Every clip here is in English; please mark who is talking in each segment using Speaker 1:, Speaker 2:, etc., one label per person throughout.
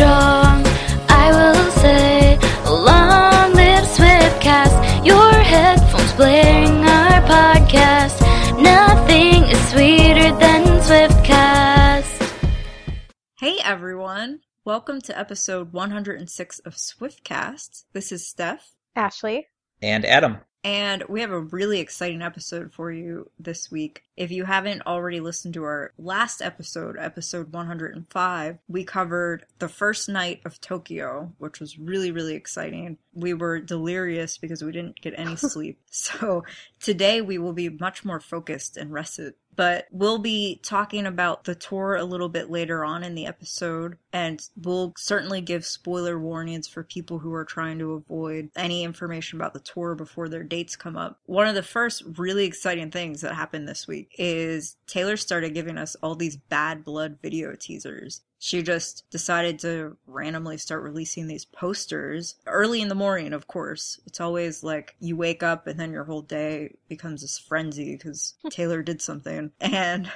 Speaker 1: strong. I will say, long live Swiftcast. Your headphones blaring our podcast. Nothing is sweeter than Swiftcast.
Speaker 2: Hey everyone! Welcome to episode 106 of Swiftcast. This is Steph,
Speaker 3: Ashley.
Speaker 4: and Adam.
Speaker 2: And we have a really exciting episode for you this week. If you haven't already listened to our last episode, episode 105, we covered the first night of Tokyo, which was really, really exciting. We were delirious because we didn't get any sleep. So today we will be much more focused and rested. But we'll be talking about the tour a little bit later on in the episode, and we'll certainly give spoiler warnings for people who are trying to avoid any information about the tour before their dates come up. One of the first really exciting things that happened this week is Taylor started giving us all these bad blood video teasers. She just decided to randomly start releasing these posters early in the morning, of course. It's always like you wake up and then your whole day becomes this frenzy because Taylor did something. And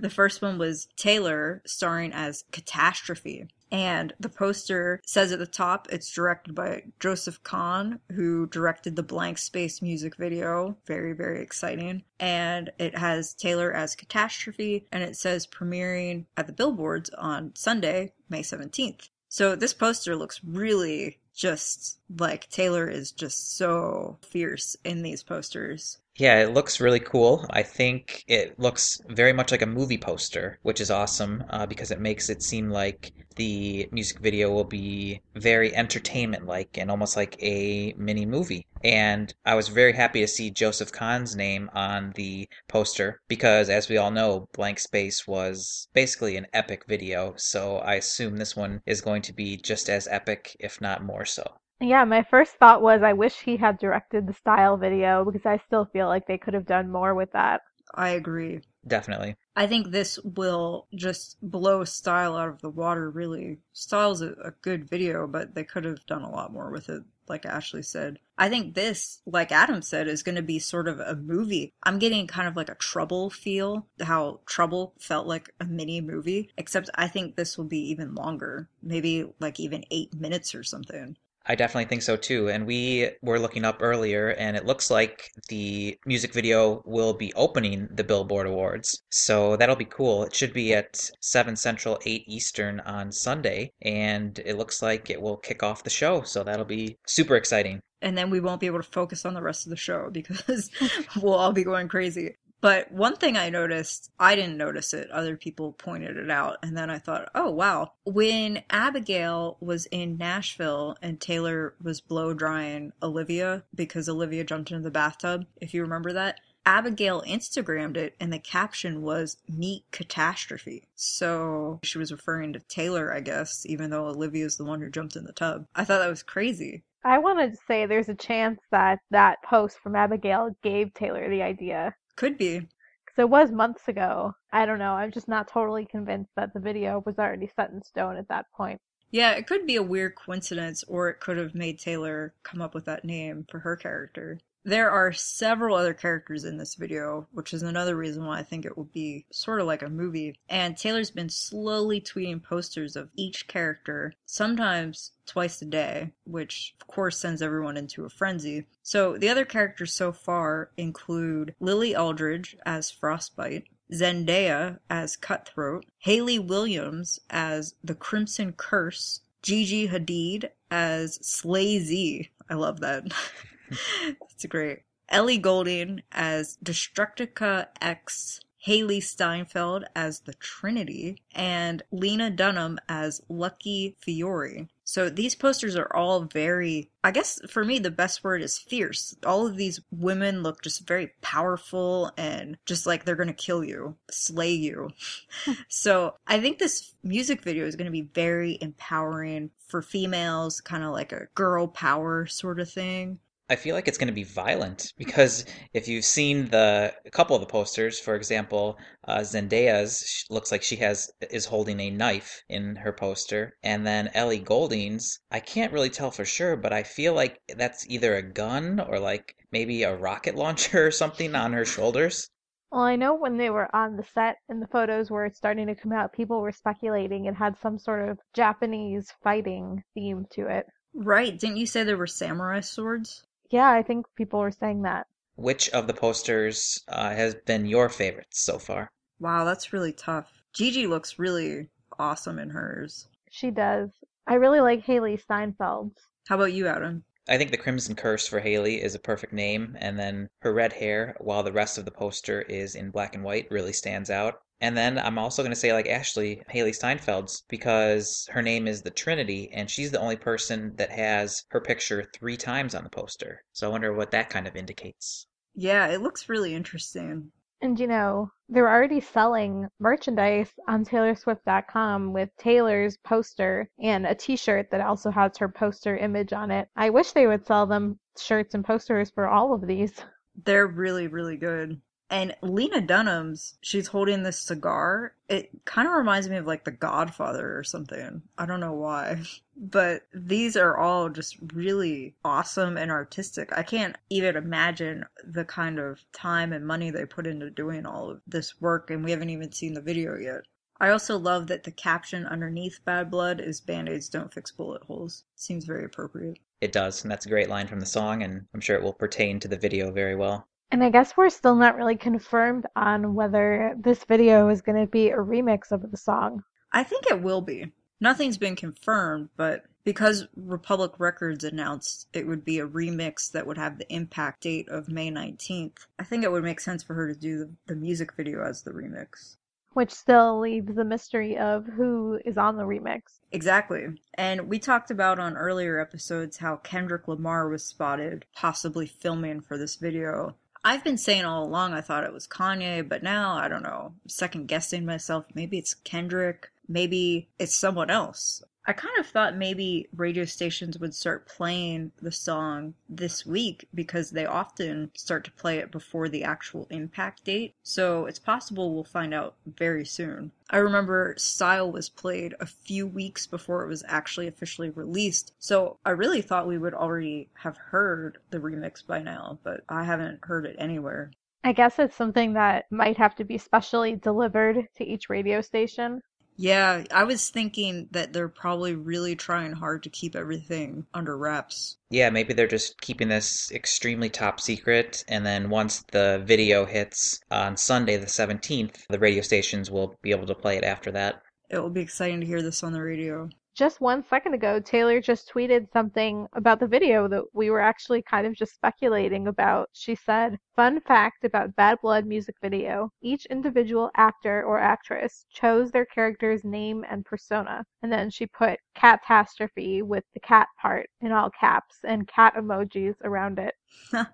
Speaker 2: the first one was Taylor starring as Catastrophe. And the poster says at the top it's directed by Joseph Kahn, who directed the Blank Space music video. Very, very exciting. And it has Taylor as Catastrophe, and it says premiering at the billboards on Sunday, May 17th. So this poster looks really just like Taylor is just so fierce in these posters.
Speaker 4: Yeah, it looks really cool. I think it looks very much like a movie poster, which is awesome uh, because it makes it seem like the music video will be very entertainment like and almost like a mini movie. And I was very happy to see Joseph Kahn's name on the poster because, as we all know, Blank Space was basically an epic video. So I assume this one is going to be just as epic, if not more so.
Speaker 3: Yeah, my first thought was I wish he had directed the style video because I still feel like they could have done more with that.
Speaker 2: I agree.
Speaker 4: Definitely.
Speaker 2: I think this will just blow Style out of the water, really. Style's a, a good video, but they could have done a lot more with it, like Ashley said. I think this, like Adam said, is going to be sort of a movie. I'm getting kind of like a Trouble feel, how Trouble felt like a mini movie, except I think this will be even longer. Maybe like even eight minutes or something.
Speaker 4: I definitely think so too. And we were looking up earlier, and it looks like the music video will be opening the Billboard Awards. So that'll be cool. It should be at 7 Central, 8 Eastern on Sunday, and it looks like it will kick off the show. So that'll be super exciting.
Speaker 2: and then we won't be able to focus on the rest of the show because we'll all be going crazy. But one thing I noticed, I didn't notice it, other people pointed it out, and then I thought, oh wow. When Abigail was in Nashville and Taylor was blow drying Olivia because Olivia jumped into the bathtub, if you remember that, Abigail Instagrammed it and the caption was Meet Catastrophe. So she was referring to Taylor, I guess, even though Olivia's the one who jumped in the tub. I thought that was crazy.
Speaker 3: I wanted to say there's a chance that that post from Abigail gave Taylor the idea.
Speaker 2: Could be.
Speaker 3: Because it was months ago. I don't know. I'm just not totally convinced that the video was already set in stone at that point.
Speaker 2: Yeah, it could be a weird coincidence, or it could have made Taylor come up with that name for her character. There are several other characters in this video, which is another reason why I think it will be sort of like a movie. And Taylor's been slowly tweeting posters of each character, sometimes twice a day, which of course sends everyone into a frenzy. So the other characters so far include Lily Aldridge as Frostbite, Zendaya as Cutthroat, Hayley Williams as the Crimson Curse, Gigi Hadid as Slay Z. I love that. It's great. Ellie Goulding as Destructicat X, Hailee Steinfeld as the Trinity, and Lena Dunham as Lucky Fiori. So these posters are all very, I guess for me, the best word is fierce. All of these women look just very powerful and just like they're going to kill you, slay you. so I think this music video is going to be very empowering for females, kind of like a girl power sort of thing.
Speaker 4: I feel like it's going to be violent because if you've seen the a couple of the posters, for example, uh, Zendaya's looks like she has is holding a knife in her poster, and then Ellie Goulding's, I can't really tell for sure, but I feel like that's either a gun or like maybe a rocket launcher or something on her shoulders.
Speaker 3: Well, I know when they were on the set and the photos were starting to come out, people were speculating it had some sort of Japanese fighting theme to it.
Speaker 2: Right. Didn't you say there were samurai swords?
Speaker 3: Yeah, I think people were saying that.
Speaker 4: Which of the posters uh, has been your favorites so far?
Speaker 2: Wow, that's really tough. Gigi looks really awesome in hers.
Speaker 3: She does. I really like Hailee Steinfeld's.
Speaker 2: How about you, Adam?
Speaker 4: I think the Crimson Curse for Hayley is a perfect name, and then her red hair, while the rest of the poster is in black and white, really stands out. And then I'm also going to say, like Ashley, Hailee Steinfeld's, because her name is the Trinity, and she's the only person that has her picture three times on the poster. So I wonder what that kind of indicates.
Speaker 2: Yeah, it looks really interesting.
Speaker 3: And you know, they're already selling merchandise on TaylorSwift.com with Taylor's poster and a t shirt that also has her poster image on it. I wish they would sell them shirts and posters for all of these.
Speaker 2: They're really, really good. And Lena Dunham's, she's holding this cigar. It kind of reminds me of like The Godfather or something. I don't know why. But these are all just really awesome and artistic. I can't even imagine the kind of time and money they put into doing all of this work, and we haven't even seen the video yet. I also love that the caption underneath Bad Blood is Band Aids don't fix bullet holes. Seems very appropriate.
Speaker 4: It does, and that's a great line from the song, and I'm sure it will pertain to the video very well.
Speaker 3: And I guess we're still not really confirmed on whether this video is going to be a remix of the song.
Speaker 2: I think it will be. Nothing's been confirmed, but because Republic Records announced it would be a remix that would have the impact date of May 19th, I think it would make sense for her to do the, the music video as the remix.
Speaker 3: Which still leaves the mystery of who is on the remix.
Speaker 2: Exactly. And we talked about on earlier episodes how Kendrick Lamar was spotted possibly filming for this video. I've been saying all along I thought it was Kanye, but now I don't know. Second guessing myself. Maybe it's Kendrick. Maybe it's someone else. I kind of thought maybe radio stations would start playing the song this week because they often start to play it before the actual impact date. So it's possible we'll find out very soon. I remember Style was played a few weeks before it was actually officially released. So I really thought we would already have heard the remix by now, but I haven't heard it anywhere.
Speaker 3: I guess it's something that might have to be specially delivered to each radio station.
Speaker 2: Yeah, I was thinking that they're probably really trying hard to keep everything under wraps.
Speaker 4: Yeah, maybe they're just keeping this extremely top secret, and then once the video hits on Sunday the 17th, the radio stations will be able to play it after that.
Speaker 2: It will be exciting to hear this on the radio.
Speaker 3: Just one second ago, Taylor just tweeted something about the video that we were actually kind of just speculating about. She said, Fun fact about Bad Blood music video each individual actor or actress chose their character's name and persona. And then she put catastrophe with the cat part in all caps and cat emojis around it.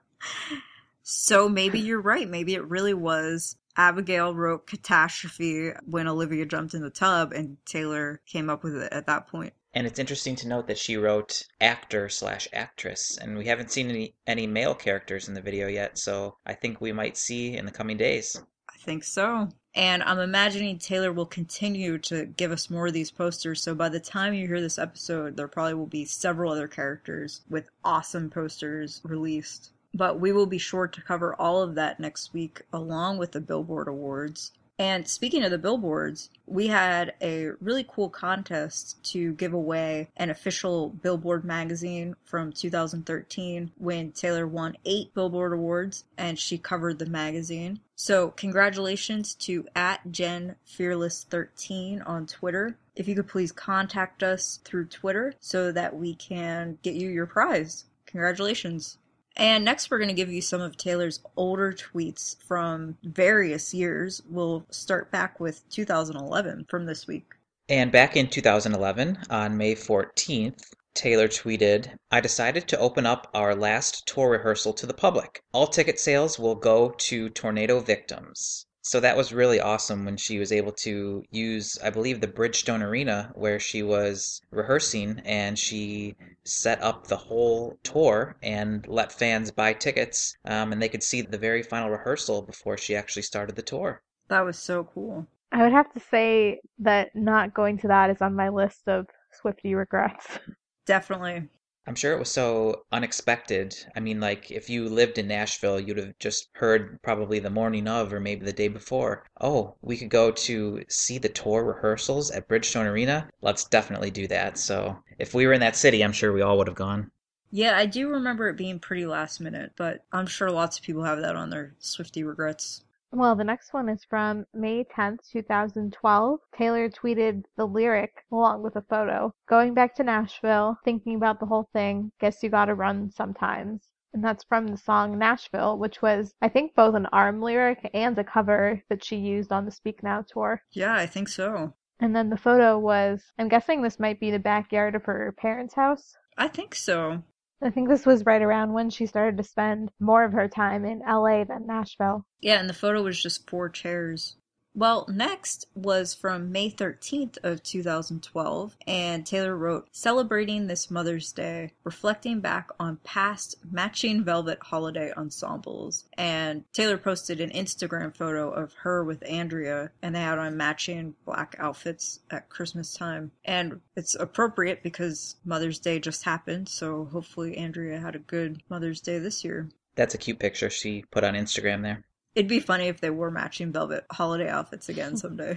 Speaker 2: so maybe you're right. Maybe it really was Abigail wrote Catastrophe when Olivia jumped in the tub, and Taylor came up with it at that point.
Speaker 4: And it's interesting to note that she wrote actor slash actress, and we haven't seen any any male characters in the video yet, so I think we might see in the coming days.
Speaker 2: I think so. And I'm imagining Taylor will continue to give us more of these posters. So by the time you hear this episode, there probably will be several other characters with awesome posters released. But we will be sure to cover all of that next week along with the Billboard Awards. And speaking of the billboards, we had a really cool contest to give away an official Billboard magazine from 2013 when Taylor won eight Billboard Awards and she covered the magazine. So, congratulations to at Jen Fearless 13 on Twitter. If you could please contact us through Twitter so that we can get you your prize. Congratulations. And next, we're going to give you some of Taylor's older tweets from various years. We'll start back with 2011 from this week.
Speaker 4: And back in 2011, on May 14th, Taylor tweeted, I decided to open up our last tour rehearsal to the public. All ticket sales will go to tornado victims. So that was really awesome when she was able to use, I believe, the Bridgestone Arena where she was rehearsing and she set up the whole tour and let fans buy tickets um, and they could see the very final rehearsal before she actually started the tour.
Speaker 2: That was so cool.
Speaker 3: I would have to say that not going to that is on my list of Swiftie regrets.
Speaker 2: Definitely.
Speaker 4: I'm sure it was so unexpected. I mean, like, if you lived in Nashville, you'd have just heard probably the morning of or maybe the day before, oh, we could go to see the tour rehearsals at Bridgestone Arena. Let's definitely do that. So, if we were in that city, I'm sure we all would have gone.
Speaker 2: Yeah, I do remember it being pretty last minute, but I'm sure lots of people have that on their Swiftie regrets.
Speaker 3: Well, the next one is from May 10th, 2012. Taylor tweeted the lyric along with a photo. Going back to Nashville, thinking about the whole thing, guess you gotta run sometimes. And that's from the song Nashville, which was, I think, both an ARM lyric and a cover that she used on the Speak Now tour.
Speaker 2: Yeah, I think so.
Speaker 3: And then the photo was, I'm guessing this might be the backyard of her parents' house.
Speaker 2: I think so.
Speaker 3: I think this was right around when she started to spend more of her time in LA than Nashville.
Speaker 2: Yeah, and the photo was just four chairs. Well, next was from May 13th of 2012, and Taylor wrote, Celebrating this Mother's Day, reflecting back on past matching velvet holiday ensembles. And Taylor posted an Instagram photo of her with Andrea, and they had on matching black outfits at Christmas time. And it's appropriate because Mother's Day just happened, so hopefully Andrea had a good Mother's Day this year.
Speaker 4: That's a cute picture she put on Instagram there.
Speaker 2: It'd be funny if they wore matching velvet holiday outfits again someday.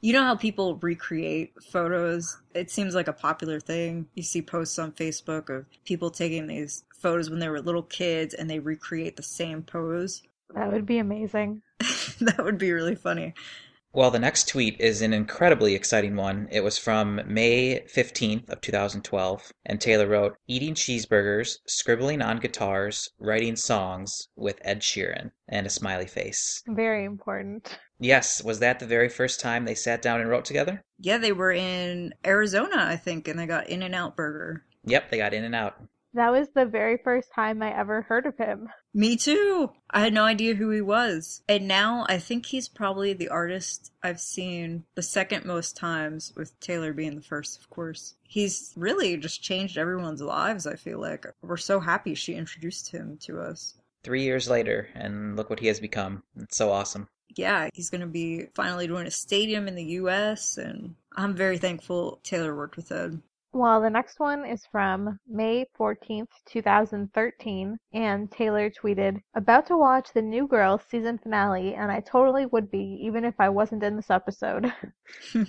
Speaker 2: you know how people recreate photos? It seems like a popular thing. You see posts on Facebook of people taking these photos when they were little kids and they recreate the same pose.
Speaker 3: That would be amazing.
Speaker 2: that would be really funny.
Speaker 4: Well, the next tweet is an incredibly exciting one. It was from May 15th of 2012, and Taylor wrote, "Eating cheeseburgers, scribbling on guitars, writing songs with Ed Sheeran," and a smiley face.
Speaker 3: Very important.
Speaker 4: Yes, was that the very first time they sat down and wrote together?
Speaker 2: Yeah, they were in Arizona, I think, and they got In and Out Burger.
Speaker 4: Yep, they got in and out.
Speaker 3: That was the very first time I ever heard of him.
Speaker 2: Me too. I had no idea who he was. And now I think he's probably the artist I've seen the second most times, with Taylor being the first, of course. He's really just changed everyone's lives, I feel like. We're so happy she introduced him to us.
Speaker 4: Three years later, and look what he has become. It's so awesome.
Speaker 2: Yeah, he's going to be finally doing a stadium in the US, and I'm very thankful Taylor worked with Ed.
Speaker 3: Well, the next one is from May 14th, 2013, and Taylor tweeted, About to watch the New Girl season finale, and I totally would be, even if I wasn't in this episode.
Speaker 2: I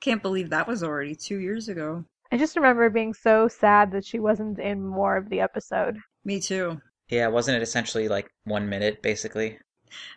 Speaker 2: can't believe that was already two years ago.
Speaker 3: I just remember being so sad that she wasn't in more of the episode.
Speaker 2: Me too.
Speaker 4: Yeah, wasn't it essentially like one minute, basically?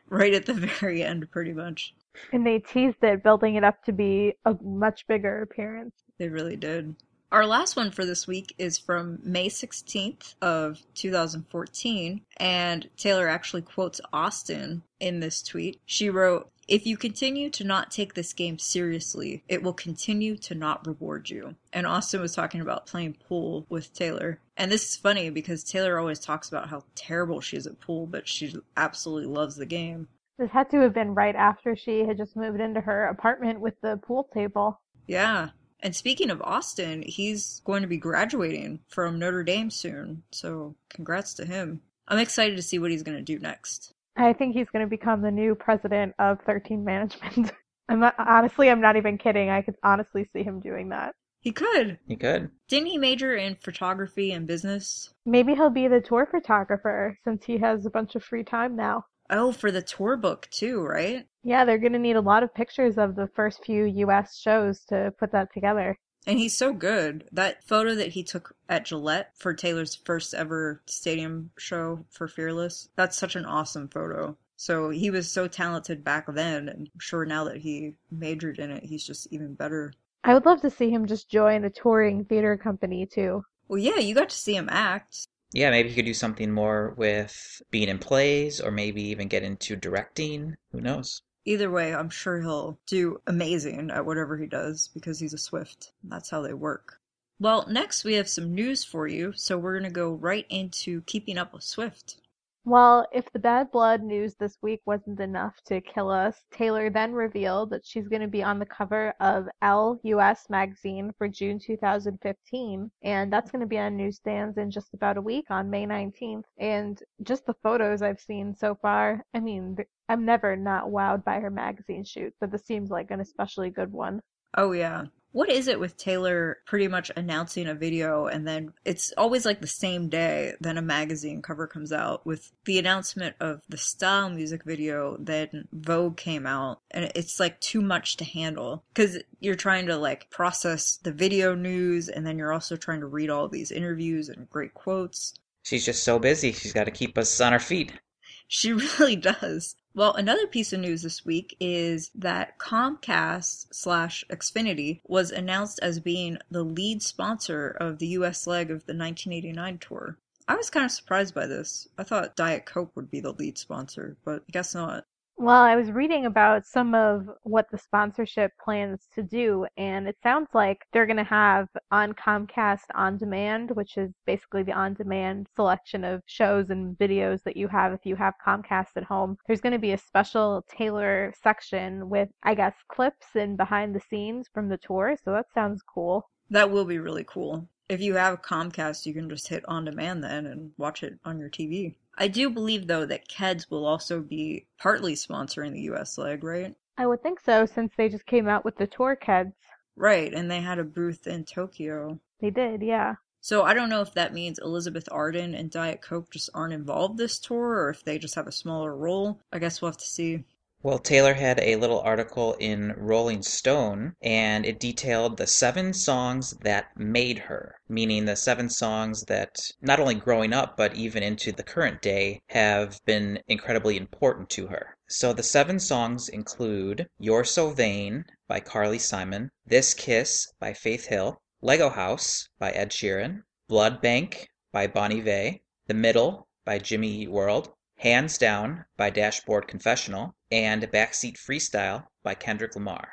Speaker 2: Right at the very end, pretty much.
Speaker 3: And they teased it, building it up to be a much bigger appearance.
Speaker 2: They really did. Our last one for this week is from May 16th of 2014, and Taylor actually quotes Austin in this tweet. She wrote, if you continue to not take this game seriously, it will continue to not reward you. And Austin was talking about playing pool with Taylor. And this is funny because Taylor always talks about how terrible she is at pool, but she absolutely loves the game.
Speaker 3: This had to have been right after she had just moved into her apartment with the pool table.
Speaker 2: Yeah. And speaking of Austin, he's going to be graduating from Notre Dame soon. So congrats to him. I'm excited to see what he's going to do next.
Speaker 3: I think he's going to become the new president of 13 Management. I'm not, honestly, I'm not even kidding. I could honestly see him doing that.
Speaker 2: He could.
Speaker 4: He could.
Speaker 2: Didn't he major in photography and business?
Speaker 3: Maybe he'll be the tour photographer since he has a bunch of free time now.
Speaker 2: Oh, for the tour book too, right?
Speaker 3: Yeah, they're going to need a lot of pictures of the first few US shows to put that together.
Speaker 2: And he's so good. That photo that he took at Gillette for Taylor's first ever stadium show for Fearless, that's such an awesome photo. So he was so talented back then, and I'm sure now that he majored in it, he's just even better.
Speaker 3: I would love to see him just join a touring theater company too.
Speaker 2: Well, yeah, you got to see him act.
Speaker 4: Yeah, maybe he could do something more with being in plays, or maybe even get into directing. Who knows?
Speaker 2: Either way, I'm sure he'll do amazing at whatever he does because he's a Swift. That's how they work. Well, next we have some news for you, so we're going to go right into keeping up with Swift.
Speaker 3: Well, if the bad blood news this week wasn't enough to kill us, Taylor then revealed that she's going to be on the cover of Elle US magazine for June 2015, and that's going to be on newsstands in just about a week on May 19th. And just the photos I've seen so far, I mean, I'm never not wowed by her magazine shoot, but this seems like an especially good one.
Speaker 2: Oh, yeah. What is it with Taylor pretty much announcing a video and then it's always like the same day then a magazine cover comes out with the announcement of the style music video then Vogue came out and it's like too much to handle cuz you're trying to like process the video news and then you're also trying to read all these interviews and great quotes.
Speaker 4: She's just so busy. She's got to keep us on our feet.
Speaker 2: She really does. Well, another piece of news this week is that Comcast slash Xfinity was announced as being the lead sponsor of the US leg of the 1989 tour. I was kind of surprised by this. I thought Diet Coke would be the lead sponsor, but I guess not.
Speaker 3: Well, I was reading about some of what the sponsorship plans to do, and it sounds like they're going to have on Comcast On Demand, which is basically the on demand selection of shows and videos that you have if you have Comcast at home. There's going to be a special Taylor section with, I guess, clips and behind the scenes from the tour, so that sounds cool.
Speaker 2: That will be really cool. If you have Comcast, you can just hit on demand then and watch it on your TV. I do believe, though, that Keds will also be partly sponsoring the US leg, right?
Speaker 3: I would think so, since they just came out with the tour Keds.
Speaker 2: Right, and they had a booth in Tokyo.
Speaker 3: They did, yeah.
Speaker 2: So I don't know if that means Elizabeth Arden and Diet Coke just aren't involved this tour or if they just have a smaller role. I guess we'll have to see.
Speaker 4: Well, Taylor had a little article in Rolling Stone, and it detailed the seven songs that made her, meaning the seven songs that, not only growing up, but even into the current day, have been incredibly important to her. So the seven songs include You're So Vain by Carly Simon, This Kiss by Faith Hill, Lego House by Ed Sheeran, Blood Bank by Bon Iver, The Middle by Jimmy Eat World, Hands Down by Dashboard Confessional, and Backseat Freestyle by Kendrick Lamar.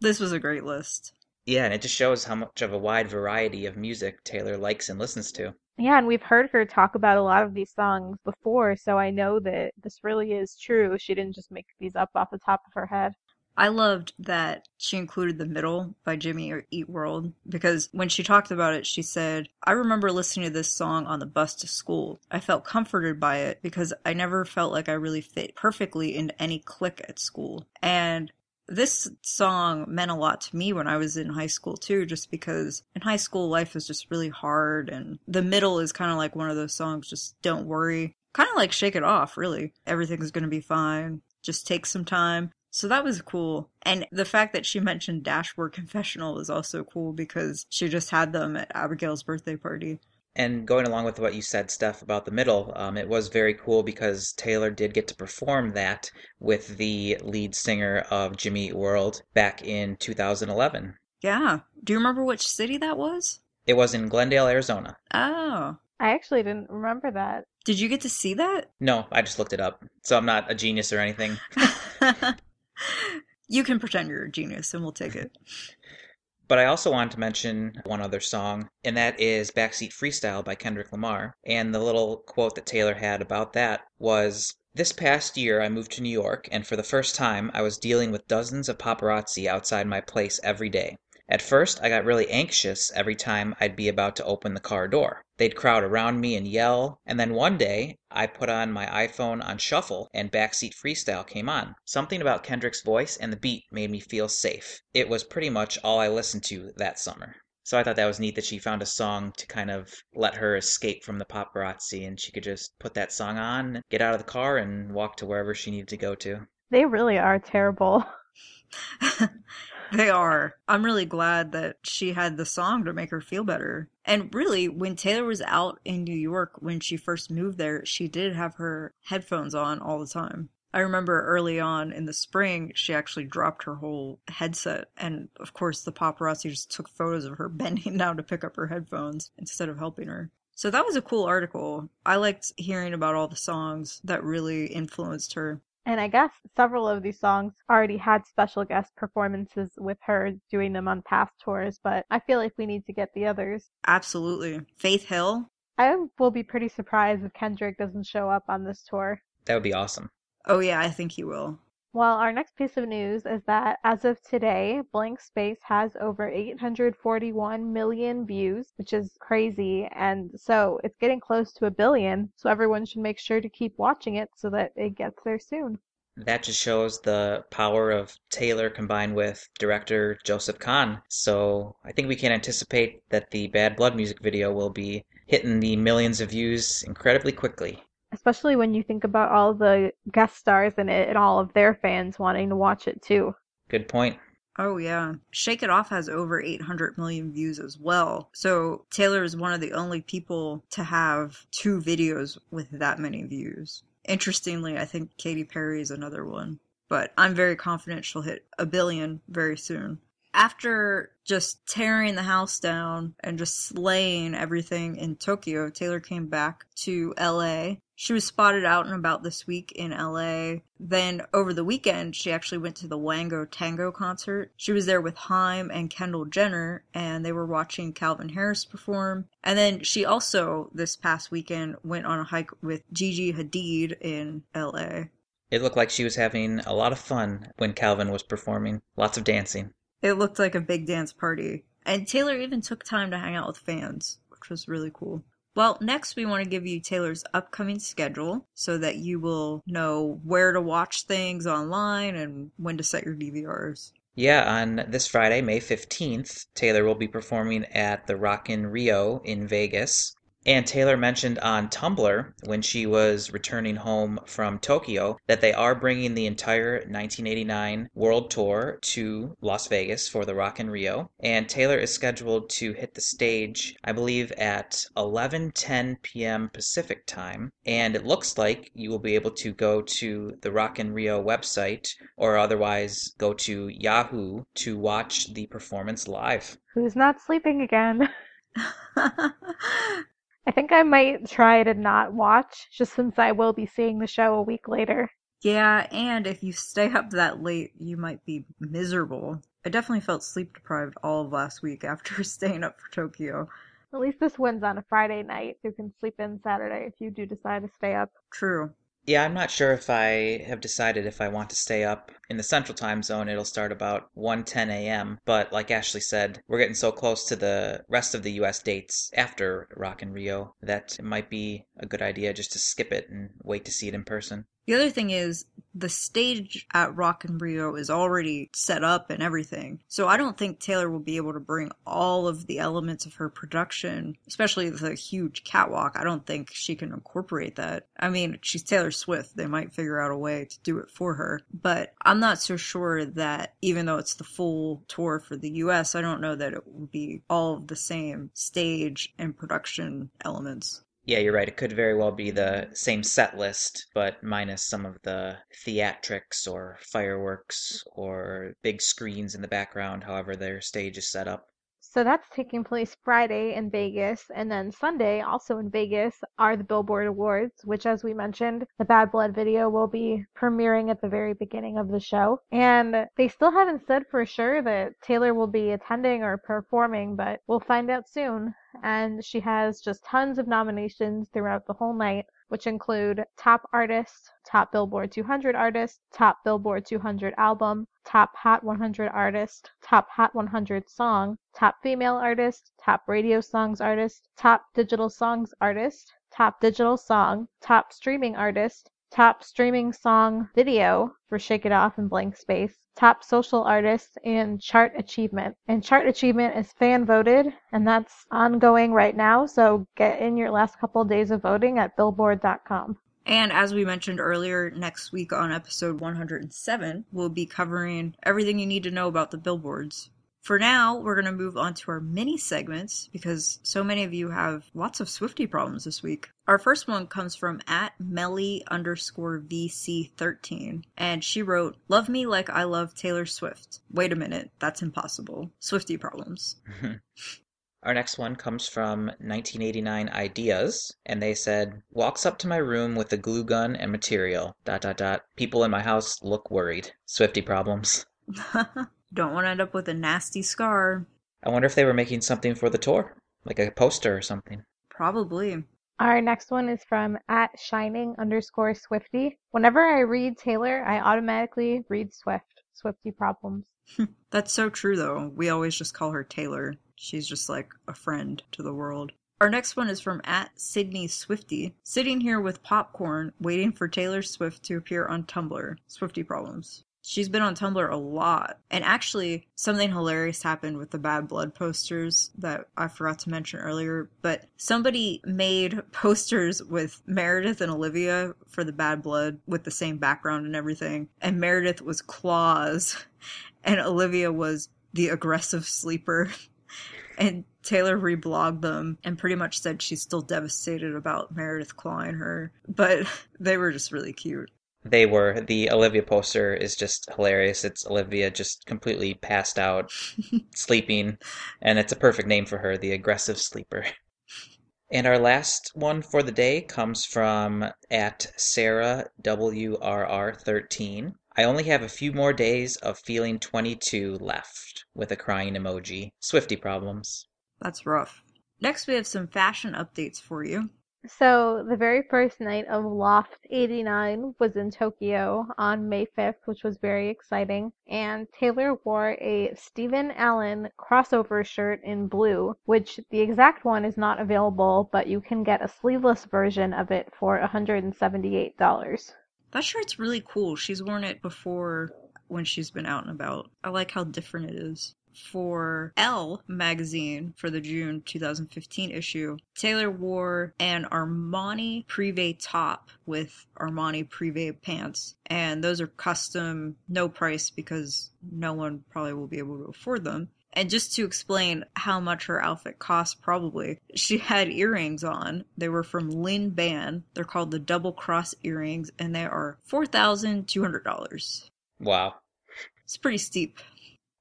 Speaker 2: This was a great list.
Speaker 4: Yeah, and it just shows how much of a wide variety of music Taylor likes and listens to.
Speaker 3: Yeah, and we've heard her talk about a lot of these songs before, so I know that this really is true. She didn't just make these up off the top of her head.
Speaker 2: I loved that she included The Middle by Jimmy Eat World because when she talked about it, she said, I remember listening to this song on the bus to school. I felt comforted by it because I never felt like I really fit perfectly into any clique at school. And this song meant a lot to me when I was in high school too, just because in high school life is just really hard. And The Middle is kind of like one of those songs, just don't worry. Kind of like shake it off, really. Everything's going to be fine. Just take some time. So that was cool. And the fact that she mentioned Dashboard Confessional was also cool because she just had them at Abigail's birthday party.
Speaker 4: And going along with what you said, Steph, about the middle, um, it was very cool because Taylor did get to perform that with the lead singer of Jimmy Eat World back in 2011.
Speaker 2: Yeah. Do you remember which city that was?
Speaker 4: It was in Glendale, Arizona.
Speaker 2: Oh.
Speaker 3: I actually didn't remember that.
Speaker 2: Did you get to see that?
Speaker 4: No, I just looked it up. So I'm not a genius or anything.
Speaker 2: you can pretend you're a genius and we'll take it.
Speaker 4: But I also wanted to mention one other song, and that is Backseat Freestyle by Kendrick Lamar. And the little quote that Taylor had about that was This past year, I moved to New York, and for the first time, I was dealing with dozens of paparazzi outside my place every day. At first, I got really anxious every time I'd be about to open the car door. They'd crowd around me and yell, and then one day I put on my iPhone on shuffle and Backseat Freestyle came on. Something about Kendrick's voice and the beat made me feel safe. It was pretty much all I listened to that summer. So I thought that was neat that she found a song to kind of let her escape from the paparazzi and she could just put that song on, get out of the car, and walk to wherever she needed to go to.
Speaker 3: They really are terrible.
Speaker 2: They are. I'm really glad that she had the song to make her feel better. And really, when Taylor was out in New York when she first moved there, she did have her headphones on all the time. I remember early on in the spring, she actually dropped her whole headset. And of course, the paparazzi just took photos of her bending down to pick up her headphones instead of helping her. So that was a cool article. I liked hearing about all the songs that really influenced her.
Speaker 3: And I guess several of these songs already had special guest performances with her doing them on past tours, but I feel like we need to get the others.
Speaker 2: Absolutely. Faith Hill.
Speaker 3: I will be pretty surprised if Kendrick doesn't show up on this tour.
Speaker 4: That would be awesome.
Speaker 2: Oh, yeah, I think he will.
Speaker 3: Well, our next piece of news is that as of today, Blank Space has over 841 million views, which is crazy. And so it's getting close to a billion. So everyone should make sure to keep watching it so that it gets there soon.
Speaker 4: That just shows the power of Taylor combined with director Joseph Kahn. So I think we can anticipate that the Bad Blood music video will be hitting the millions of views incredibly quickly
Speaker 3: especially when you think about all the guest stars in it and all of their fans wanting to watch it too.
Speaker 4: Good point.
Speaker 2: Oh, yeah. Shake It Off has over 800 million views as well. So Taylor is one of the only people to have two videos with that many views. Interestingly, I think Katy Perry is another one. But I'm very confident she'll hit a billion very soon after just tearing the house down and just slaying everything in Tokyo, Taylor came back to LA. She was spotted out and about this week in LA. Then over the weekend, she actually went to the Wango Tango concert. She was there with Haim and Kendall Jenner, and they were watching Calvin Harris perform. And then she also, this past weekend, went on a hike with Gigi Hadid in LA.
Speaker 4: It looked like she was having a lot of fun when Calvin was performing. Lots of dancing.
Speaker 2: It looked like a big dance party. And Taylor even took time to hang out with fans, which was really cool. Well, next we want to give you Taylor's upcoming schedule so that you will know where to watch things online and when to set your DVRs.
Speaker 4: Yeah, on this Friday, May 15th, Taylor will be performing at the Rock in Rio in Vegas. And Taylor mentioned on Tumblr when she was returning home from Tokyo that they are bringing the entire 1989 World Tour to Las Vegas for the Rock in Rio. And Taylor is scheduled to hit the stage, I believe, at 11:10 p.m. Pacific time. And it looks like you will be able to go to the Rock in Rio website or otherwise go to Yahoo to watch the performance live.
Speaker 3: Who's not sleeping again? I think I might try to not watch, just since I will be seeing the show a week later.
Speaker 2: Yeah, and if you stay up that late, you might be miserable. I definitely felt sleep deprived all of last week after staying up for Tokyo.
Speaker 3: At least this one's on a Friday night. You can sleep in Saturday if you do decide to stay up.
Speaker 2: True.
Speaker 4: Yeah, I'm not sure if I have decided if I want to stay up. In the central time zone, it'll start about 1:10 a.m. But like Ashley said, we're getting so close to the rest of the US dates after Rock in Rio that it might be a good idea just to skip it and wait to see it in person.
Speaker 2: The other thing is the stage at Rock in Rio is already set up and everything. So I don't think Taylor will be able to bring all of the elements of her production, especially the huge catwalk. I don't think she can incorporate that. I mean, she's Taylor Swift. They might figure out a way to do it for her. But I'm not so sure that even though it's the full tour for the US, I don't know that it will be all of the same stage and production elements.
Speaker 4: Yeah, you're right. It could very well be the same set list, but minus some of the theatrics or fireworks or big screens in the background, however their stage is set up.
Speaker 3: So that's taking place Friday in Vegas, and then Sunday, also in Vegas, are the Billboard Awards, which, as we mentioned, the Bad Blood video will be premiering at the very beginning of the show. And they still haven't said for sure that Taylor will be attending or performing, but we'll find out soon. And she has just tons of nominations throughout the whole night which include Top Artist, Top Billboard 200 Artist, Top Billboard 200 Album, Top Hot 100 Artist, Top Hot 100 Song, Top Female Artist, Top Radio Songs Artist, Top Digital Songs Artist, Top Digital Song, Top Streaming Artist, Top Streaming Song Video for Shake It Off and Blank Space, Top Social Artist, and Chart Achievement. And Chart Achievement is fan voted, and that's ongoing right now. So get in your last couple days of voting at billboard.com.
Speaker 2: And as we mentioned earlier, next week on episode 107, we'll be covering everything you need to know about the billboards. For now, we're going to move on to our mini segments because so many of you have lots of Swiftie problems this week. Our first one comes from at Meli underscore VC13, and she wrote, Love me like I love Taylor Swift. Wait a minute, that's impossible. Swiftie problems.
Speaker 4: Our next one comes from 1989 Ideas, and they said, "Walks up to my room with a glue gun and material. Dot dot dot. People in my house look worried. Swiftie problems.
Speaker 2: Don't want to end up with a nasty scar.
Speaker 4: I wonder if they were making something for the tour, like a poster or something.
Speaker 2: Probably.
Speaker 3: Our next one is from at shining underscore Swifty. Whenever I read Taylor, I automatically read Swift. Swiftie problems.
Speaker 2: That's so true, though. We always just call her Taylor. She's just like a friend to the world. Our next one is from at Sydney Swifty. Sitting here with popcorn, waiting for Taylor Swift to appear on Tumblr. Swiftie problems. She's been on Tumblr a lot. And actually, something hilarious happened with the Bad Blood posters that I forgot to mention earlier. But somebody made posters with Meredith and Olivia for the Bad Blood with the same background and everything. And Meredith was Claws, and Olivia was the aggressive sleeper. And Taylor reblogged them and pretty much said she's still devastated about Meredith clawing her. But they were just really cute.
Speaker 4: They were. The Olivia poster is just hilarious. It's Olivia just completely passed out, sleeping, and it's a perfect name for her, the aggressive sleeper. And our last one for the day comes from at Sarah WRR13. I only have a few more days of feeling 22 left with a crying emoji. Swiftie problems.
Speaker 2: That's rough. Next, we have some fashion updates for you.
Speaker 3: So the very first night of Loft 89 was in Tokyo on May 5th, which was very exciting. And Taylor wore a Steven Alan crossover shirt in blue, which the exact one is not available, but you can get a sleeveless version of it for $178.
Speaker 2: That shirt's really cool. She's worn it before when she's been out and about. I like how different it is. For Elle magazine for the June 2015 issue, Taylor wore an Armani Privé top with Armani Privé pants, and those are custom, no price because no one probably will be able to afford them. And just to explain how much her outfit cost, probably, she had earrings on. They were from Lynn Ban. They're called the Double Cross earrings, and they are $4,200.
Speaker 4: Wow.
Speaker 2: It's pretty steep.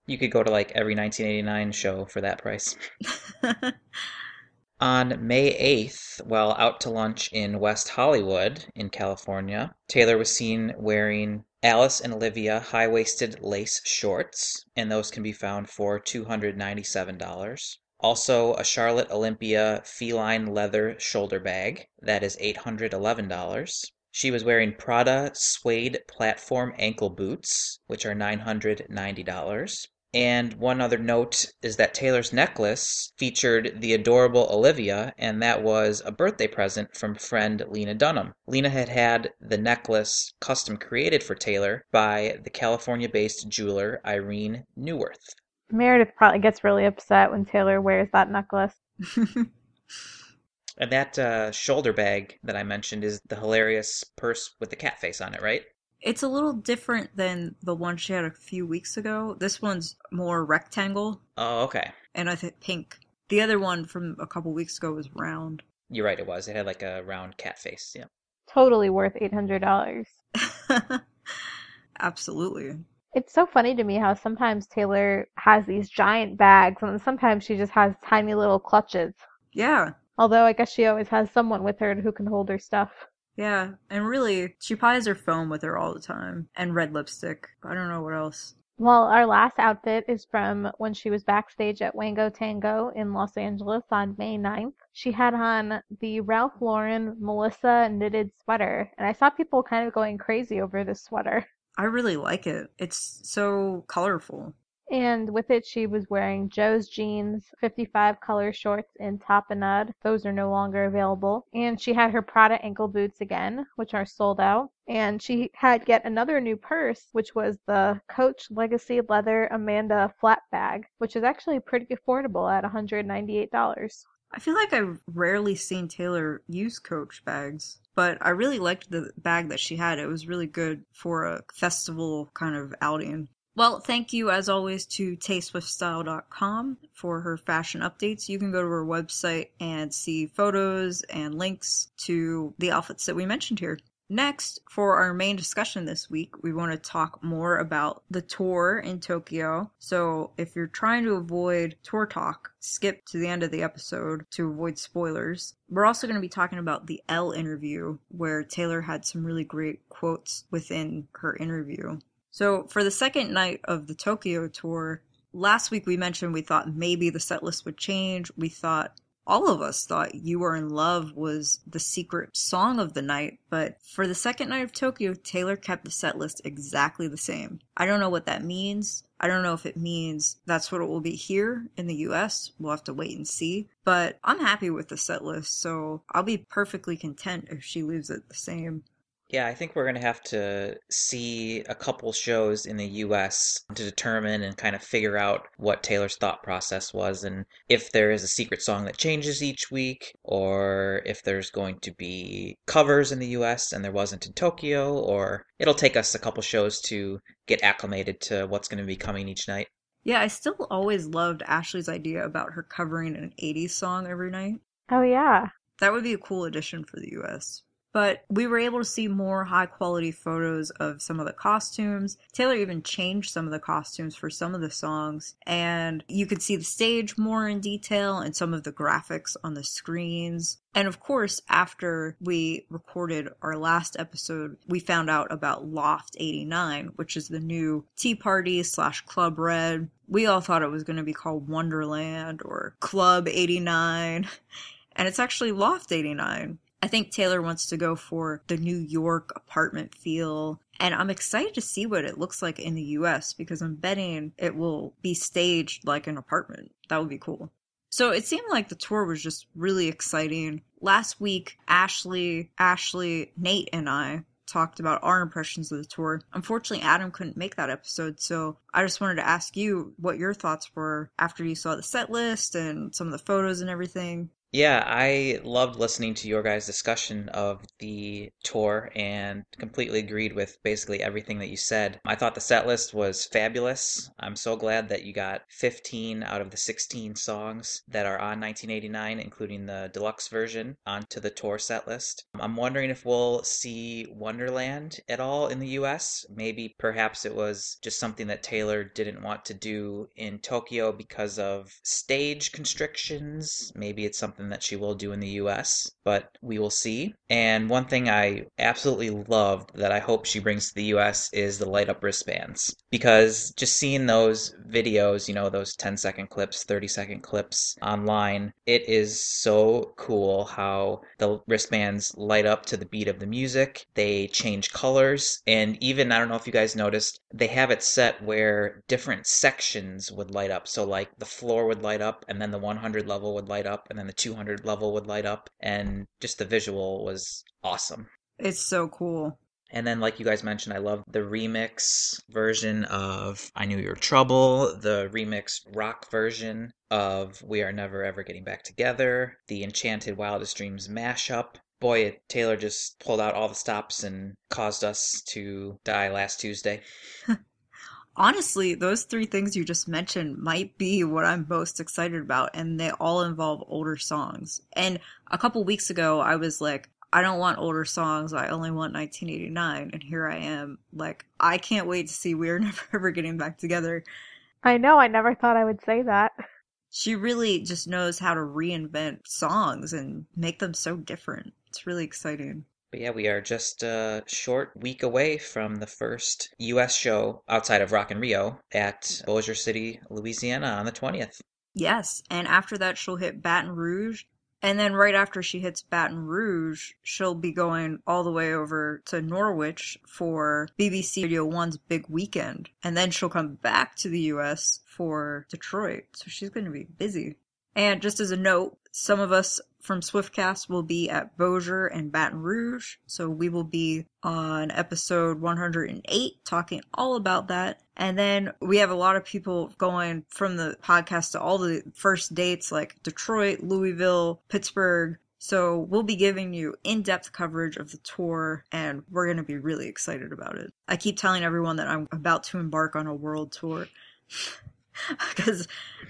Speaker 4: You could go to like every 1989 show for that price. On May 8th, while out to lunch in West Hollywood in California, Taylor was seen wearing Alice and Olivia high waisted lace shorts, and those can be found for $297. Also, a Charlotte Olympia feline leather shoulder bag, that is $811. She was wearing Prada suede platform ankle boots, which are $990. And one other note is that Taylor's necklace featured the adorable Olivia, and that was a birthday present from friend Lena Dunham. Lena had had the necklace custom created for Taylor by the California based jeweler Irene Neuwirth.
Speaker 3: Meredith probably gets really upset when Taylor wears that necklace.
Speaker 4: And that uh, shoulder bag that I mentioned is the hilarious purse with the cat face on it, right?
Speaker 2: It's a little different than the one she had a few weeks ago. This one's more rectangle,
Speaker 4: Oh, okay.
Speaker 2: and I think pink. The other one from a couple weeks ago was round.
Speaker 4: You're right, it was. It had like a round cat face. Yeah.
Speaker 3: Totally worth $800.
Speaker 2: Absolutely.
Speaker 3: It's so funny to me how sometimes Taylor has these giant bags and sometimes she just has tiny little clutches.
Speaker 2: Yeah,
Speaker 3: Although I guess she always has someone with her who can hold her stuff.
Speaker 2: Yeah. And really, she has her phone with her all the time and red lipstick. I don't know what else.
Speaker 3: Well, our last outfit is from when she was backstage at Wango Tango in Los Angeles on May 9th. She had on the Ralph Lauren Melissa knitted sweater, and I saw people kind of going crazy over this sweater.
Speaker 2: I really like it. It's so colorful.
Speaker 3: And with it, she was wearing Joe's jeans, 55 color shorts in Tapenade. Those are no longer available. And she had her Prada ankle boots again, which are sold out. And she had yet another new purse, which was the Coach Legacy Leather Amanda flat bag, which is actually pretty affordable at $198.
Speaker 2: I feel like I've rarely seen Taylor use Coach bags, but I really liked the bag that she had. It was really good for a festival kind of outing. Well, thank you as always to taystewithstyle.com for her fashion updates. You can go to her website and see photos and links to the outfits that we mentioned here. Next, for our main discussion this week, we want to talk more about the tour in Tokyo. So, if you're trying to avoid tour talk, skip to the end of the episode to avoid spoilers. We're also going to be talking about the Elle interview, where Taylor had some really great quotes within her interview. So, for the second night of the Tokyo tour, last week we mentioned we thought maybe the set list would change. We thought all of us thought You Are in Love was the secret song of the night, but for the second night of Tokyo, Taylor kept the set list exactly the same. I don't know what that means. I don't know if it means that's what it will be here in the US. We'll have to wait and see. But I'm happy with the set list, so I'll be perfectly content if she leaves it the same.
Speaker 4: Yeah, I think we're going to have to see a couple shows in the US to determine and kind of figure out what Taylor's thought process was and if there is a secret song that changes each week or if there's going to be covers in the US and there wasn't in Tokyo or it'll take us a couple shows to get acclimated to what's going to be coming each night.
Speaker 2: Yeah, I still always loved Ashley's idea about her covering an 80s song every night.
Speaker 3: Oh, yeah.
Speaker 2: That would be a cool addition for the US but we were able to see more high quality photos of some of the costumes. Taylor even changed some of the costumes for some of the songs, and you could see the stage more in detail and some of the graphics on the screens. And of course, after we recorded our last episode, we found out about Loft 89, which is the new Tea Party slash Club Red. We all thought it was going to be called Wonderland or Club 89. And it's actually Loft 89. I think Taylor wants to go for the New York apartment feel. And I'm excited to see what it looks like in the US because I'm betting it will be staged like an apartment. That would be cool. So it seemed like the tour was just really exciting. Last week, Ashley, Ashley, Nate, and I talked about our impressions of the tour. Unfortunately, Adam couldn't make that episode, so I just wanted to ask you what your thoughts were after you saw the set list and some of the photos and everything.
Speaker 4: Yeah, I loved listening to your guys' discussion of the tour and completely agreed with basically everything that you said. I thought the set list was fabulous. I'm so glad that you got 15 out of the 16 songs that are on 1989, including the deluxe version, onto the tour set list. I'm wondering if we'll see Wonderland at all in the US. Maybe perhaps it was just something that Taylor didn't want to do in Tokyo because of stage constrictions. Maybe it's something that she will do in the US, but we will see. And one thing I absolutely loved that I hope she brings to the US is the light up wristbands. Because just seeing those videos, you know, those 10 second clips, 30 second clips online, it is so cool how the wristbands light up to the beat of the music. They change colors. And even, I don't know if you guys noticed, they have it set where different sections would light up. So, like, the floor would light up, and then the 100 level would light up, and then the 200 200 level would light up, and just the visual was awesome.
Speaker 2: It's so cool.
Speaker 4: And then, like you guys mentioned, I love the remix version of I Knew Your Trouble, the remix rock version of We Are Never Ever Getting Back Together, the Enchanted Wildest Dreams mashup. Boy, Taylor just pulled out all the stops and caused us to die last Tuesday.
Speaker 2: honestly, those three things you just mentioned might be what I'm most excited about, and they all involve older songs. And a couple weeks ago, I was like, I don't want older songs. I only want 1989. And here I am. Like, I can't wait to see We're Never Ever Getting Back Together.
Speaker 3: I know. I never thought I would say that.
Speaker 2: She really just knows how to reinvent songs and make them so different. It's really exciting.
Speaker 4: But yeah, we are just a short week away from the first U.S. show outside of Rock in Rio at Bossier City, Louisiana on the 20th.
Speaker 2: Yes, and after that, she'll hit Baton Rouge. And then right after she hits Baton Rouge, she'll be going all the way over to Norwich for BBC Radio 1's big weekend. And then she'll come back to the US for Detroit. So she's going to be busy. And just as a note, some of us from Swiftcast will be at Bossier and Baton Rouge. So we will be on episode 108 talking all about that. And then we have a lot of people going from the podcast to all the first dates like Detroit, Louisville, Pittsburgh. So we'll be giving you in-depth coverage of the tour and we're going to be really excited about it. I keep telling everyone that I'm about to embark on a world tour because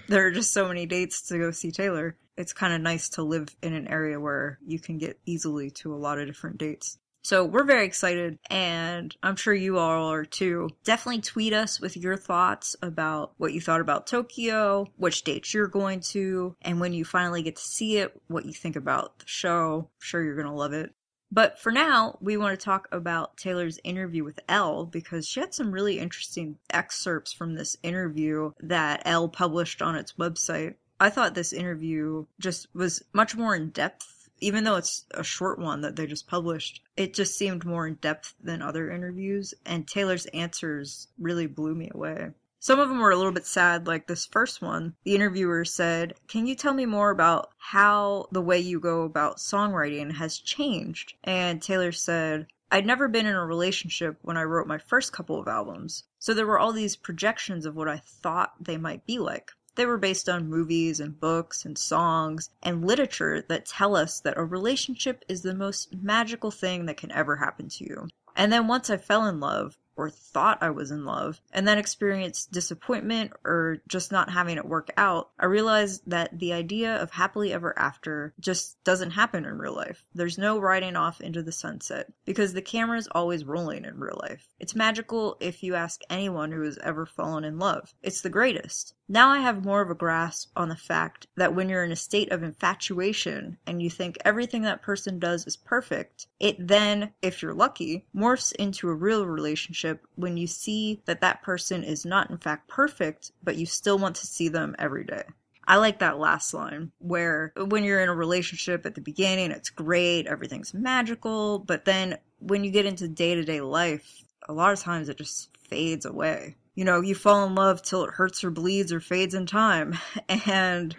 Speaker 2: there are just so many dates to go see Taylor it's kind of nice to live in an area where you can get easily to a lot of different dates. So we're very excited, and I'm sure you all are too. Definitely tweet us with your thoughts about what you thought about Tokyo, which dates you're going to, and when you finally get to see it, what you think about the show. I'm sure you're going to love it. But for now, we want to talk about Taylor's interview with Elle because she had some really interesting excerpts from this interview that Elle published on its website. I thought this interview just was much more in depth, even though it's a short one that they just published. It just seemed more in depth than other interviews, and Taylor's answers really blew me away. Some of them were a little bit sad, like this first one. The interviewer said, Can you tell me more about how the way you go about songwriting has changed? And Taylor said, I'd never been in a relationship when I wrote my first couple of albums, so there were all these projections of what I thought they might be like. They were based on movies and books and songs and literature that tell us that a relationship is the most magical thing that can ever happen to you. And then once I fell in love, or thought I was in love, and then experienced disappointment or just not having it work out, I realized that the idea of happily ever after just doesn't happen in real life. There's no riding off into the sunset because the camera is always rolling in real life. It's magical if you ask anyone who has ever fallen in love. It's the greatest. Now I have more of a grasp on the fact that when you're in a state of infatuation and you think everything that person does is perfect, it then, if you're lucky, morphs into a real relationship when you see that that person is not in fact perfect, but you still want to see them every day. I like that last line where when you're in a relationship at the beginning, it's great, everything's magical, but then when you get into day to day life, a lot of times it just fades away you know, you fall in love till it hurts or bleeds or fades in time. And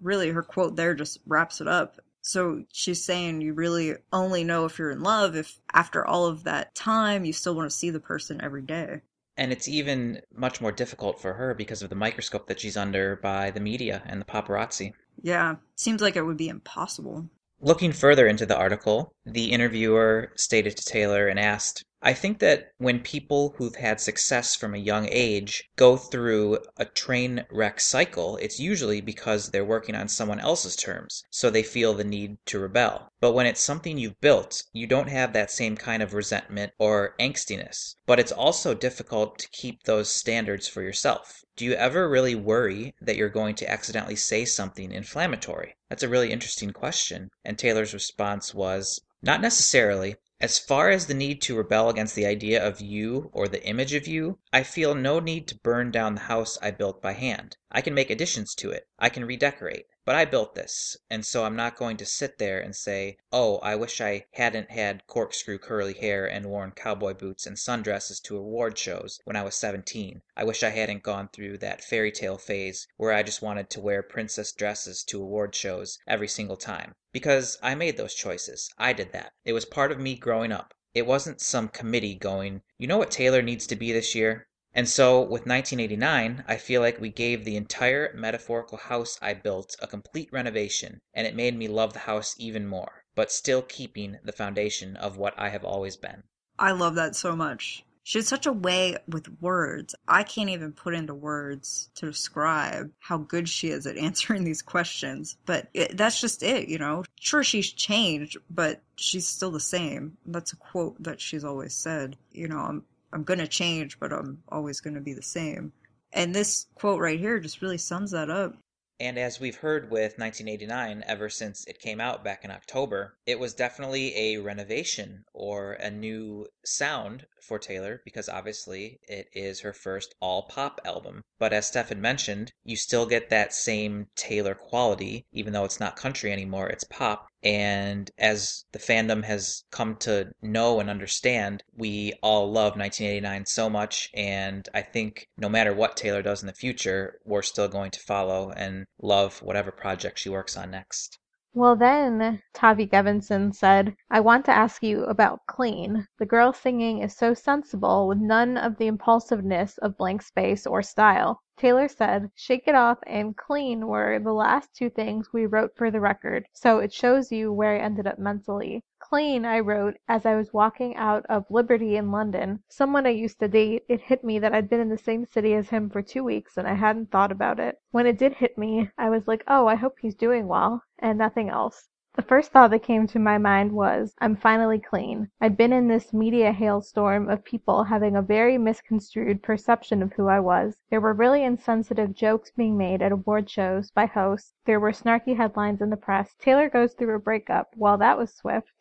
Speaker 2: really, her quote there just wraps it up. So she's saying you really only know if you're in love if after all of that time you still want to see the person every day.
Speaker 4: And it's even much more difficult for her because of the microscope that she's under by the media and the paparazzi.
Speaker 2: Yeah, seems like it would be impossible.
Speaker 4: Looking further into the article, the interviewer stated to Taylor and asked, I think that when people who've had success from a young age go through a train wreck cycle, it's usually because they're working on someone else's terms, so they feel the need to rebel. But when it's something you've built, you don't have that same kind of resentment or angstiness. But it's also difficult to keep those standards for yourself. Do you ever really worry that you're going to accidentally say something inflammatory? That's a really interesting question. And Taylor's response was, Not necessarily. As far as the need to rebel against the idea of you or the image of you, I feel no need to burn down the house I built by hand. I can make additions to it. I can redecorate. But I built this, and so I'm not going to sit there and say, oh, I wish I hadn't had corkscrew curly hair and worn cowboy boots and sundresses to award shows when I was 17. I wish I hadn't gone through that fairy tale phase where I just wanted to wear princess dresses to award shows every single time. Because I made those choices. I did that. It was part of me growing up. It wasn't some committee going, you know what Taylor needs to be this year? And so with 1989, I feel like we gave the entire metaphorical house I built a complete renovation, and it made me love the house even more, but still keeping the foundation of what I have always been.
Speaker 2: I love that so much. She has such a way with words. I can't even put into words to describe how good she is at answering these questions. But it, that's just it, you know. Sure, she's changed, but she's still the same. That's a quote that she's always said. You know, I'm I'm going to change, but I'm always going to be the same. And this quote right here just really sums that up.
Speaker 4: And as we've heard with 1989, ever since it came out back in October, it was definitely a renovation or a new sound for Taylor because obviously it is her first all pop album. But as Stefan mentioned, you still get that same Taylor quality, even though it's not country anymore, it's pop. And as the fandom has come to know and understand, we all love 1989 so much. And I think no matter what Taylor does in the future, we're still going to follow and love whatever project she works on next.
Speaker 3: Well, then Tavi Gevinson said, I want to ask you about Clean. The girl singing is so sensible with none of the impulsiveness of Blank Space or Style. Taylor said, Shake It Off and Clean were the last two things we wrote for the record, so it shows you where I ended up mentally. Clean I wrote as I was walking out of Liberty in London. Someone I used to date, it hit me that I'd been in the same city as him for two weeks and I hadn't thought about it. When it did hit me, I was like, oh, I hope he's doing well, and nothing else. The first thought that came to my mind was, I'm finally clean. I'd been in this media hailstorm of people having a very misconstrued perception of who I was. There were really insensitive jokes being made at award shows by hosts. There were snarky headlines in the press. Taylor goes through a breakup. Well, that was swift.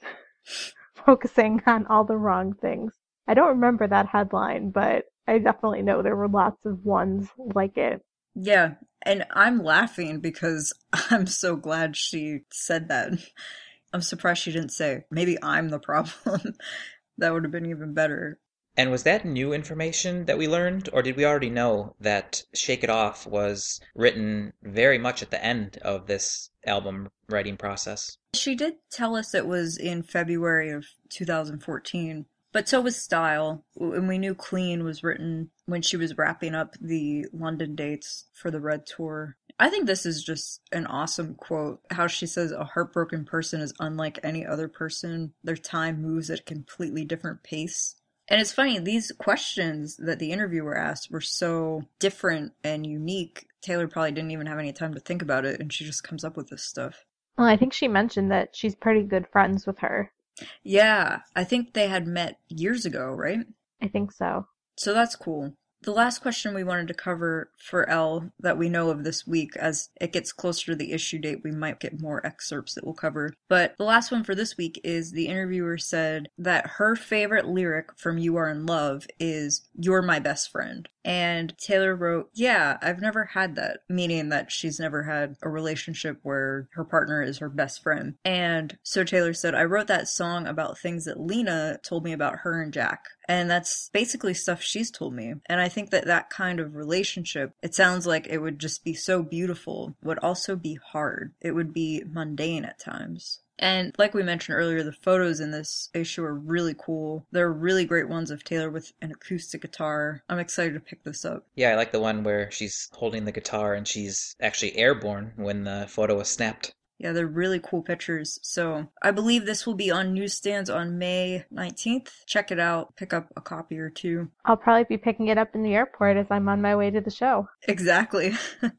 Speaker 3: Focusing on all the wrong things. I don't remember that headline, but I definitely know there were lots of ones like it.
Speaker 2: Yeah, and I'm laughing because I'm so glad she said that. I'm surprised she didn't say, maybe I'm the problem. that would have been even better.
Speaker 4: And was that new information that we learned, or did we already know that Shake It Off was written very much at the end of this album writing process?
Speaker 2: She did tell us it was in February of 2014. But so was Style, and we knew Clean was written when she was wrapping up the London dates for the Red Tour. I think this is just an awesome quote. How she says, A heartbroken person is unlike any other person. Their time moves at a completely different pace. And it's funny, these questions that the interviewer asked were so different and unique. Taylor probably didn't even have any time to think about it, and she just comes up with this stuff.
Speaker 3: Well, I think she mentioned that she's pretty good friends with her.
Speaker 2: Yeah, I think they had met years ago, right?
Speaker 3: I think so.
Speaker 2: So that's cool. The last question we wanted to cover for Elle that we know of this week, as it gets closer to the issue date, we might get more excerpts that we'll cover. But the last one for this week is the interviewer said that her favorite lyric from You Are in Love is You're My Best Friend. And Taylor wrote, Yeah, I've never had that, meaning that she's never had a relationship where her partner is her best friend. And so Taylor said, I wrote that song about things that Lena told me about her and Jack. And that's basically stuff she's told me. And I think that that kind of relationship, it sounds like it would just be so beautiful, would also be hard. It would be mundane at times. And like we mentioned earlier, the photos in this issue are really cool. They're really great ones of Taylor with an acoustic guitar. I'm excited to pick this up.
Speaker 4: Yeah, I like the one where she's holding the guitar and she's actually airborne when the photo was snapped.
Speaker 2: Yeah, they're really cool pictures. So I believe this will be on newsstands on May 19th. Check it out. Pick up a copy or two.
Speaker 3: I'll probably be picking it up in the airport as I'm on my way to the show.
Speaker 2: Exactly.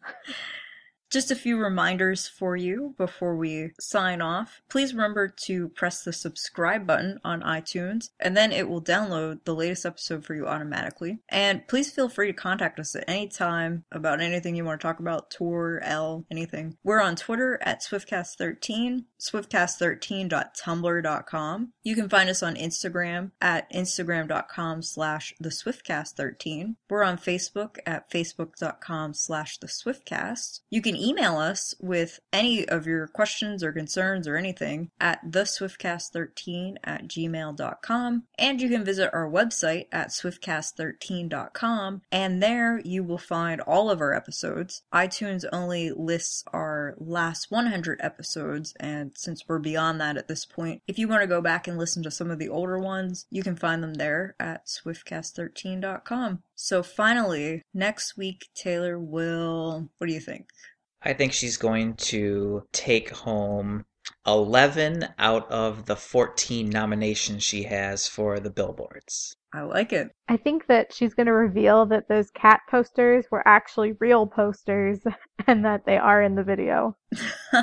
Speaker 2: Just a few reminders for you before we sign off. Please remember to press the subscribe button on iTunes, and then it will download the latest episode for you automatically. And please feel free to contact us at any time about anything you want to talk about, tour, Elle, anything. We're on Twitter at SwiftCast13, swiftcast13.tumblr.com. You can find us on Instagram at instagram.com slash the SwiftCast13. We're on Facebook at facebook.com slash the SwiftCast. You can email us with any of your questions or concerns or anything at theswiftcast13 at gmail.com. And you can visit our website at swiftcast13.com. And there you will find all of our episodes. iTunes only lists our last 100 episodes. And since we're beyond that at this point, if you want to go back and listen to some of the older ones, you can find them there at swiftcast13.com. So finally, next week, Taylor will. What do you think?
Speaker 4: I think she's going to take home 11 out of the 14 nominations she has for the billboards.
Speaker 2: I like it.
Speaker 3: I think that she's going to reveal that those cat posters were actually real posters and that they are in the video.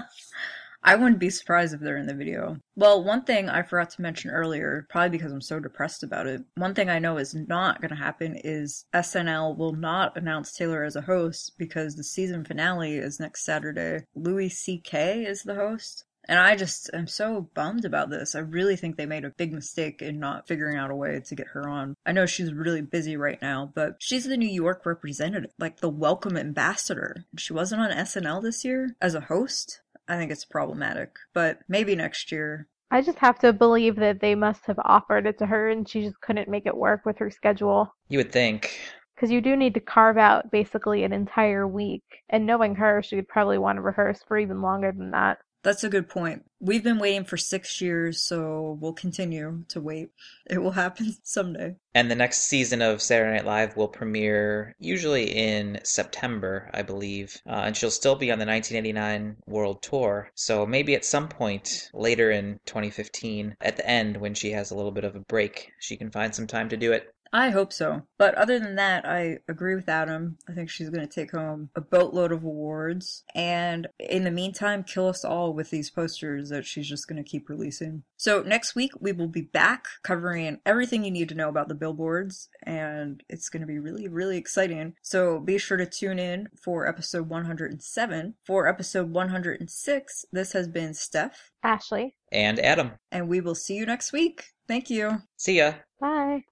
Speaker 2: I wouldn't be surprised if they're in the video. Well, one thing I forgot to mention earlier, probably because I'm so depressed about it, one thing I know is not going to happen is SNL will not announce Taylor as a host because the season finale is next Saturday. Louis C.K. is the host. And I just am so bummed about this. I really think they made a big mistake in not figuring out a way to get her on. I know she's really busy right now, but she's the New York representative, like the welcome ambassador. She wasn't on SNL this year as a host. I think it's problematic, but maybe next year.
Speaker 3: I just have to believe that they must have offered it to her and she just couldn't make it work with her schedule.
Speaker 4: You would think.
Speaker 3: Because you do need to carve out basically an entire week. And knowing her, she would probably want to rehearse for even longer than that.
Speaker 2: That's a good point. We've been waiting for six years, so we'll continue to wait. It will happen someday.
Speaker 4: And the next season of Saturday Night Live will premiere usually in September, I believe. Uh, and she'll still be on the 1989 World Tour. So maybe at some point later in 2015, at the end, when she has a little bit of a break, she can find some time to do it.
Speaker 2: I hope so. But other than that, I agree with Adam. I think she's going to take home a boatload of awards. And in the meantime, kill us all with these posters that she's just going to keep releasing. So next week, we will be back covering everything you need to know about the billboards. And it's going to be really, really exciting. So be sure to tune in for episode 107. For episode 106, this has been Steph.
Speaker 3: Ashley.
Speaker 4: And Adam.
Speaker 2: And we will see you next week. Thank you.
Speaker 4: See ya.
Speaker 3: Bye.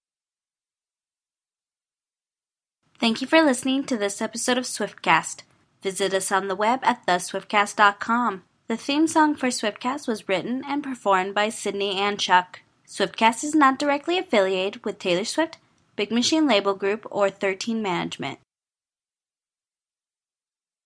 Speaker 1: Thank you for listening to this episode of Swiftcast. Visit us on the web at theswiftcast.com. The theme song for Swiftcast was written and performed by Sydney and Chuck. Swiftcast is not directly affiliated with Taylor Swift, Big Machine Label Group, or 13 Management.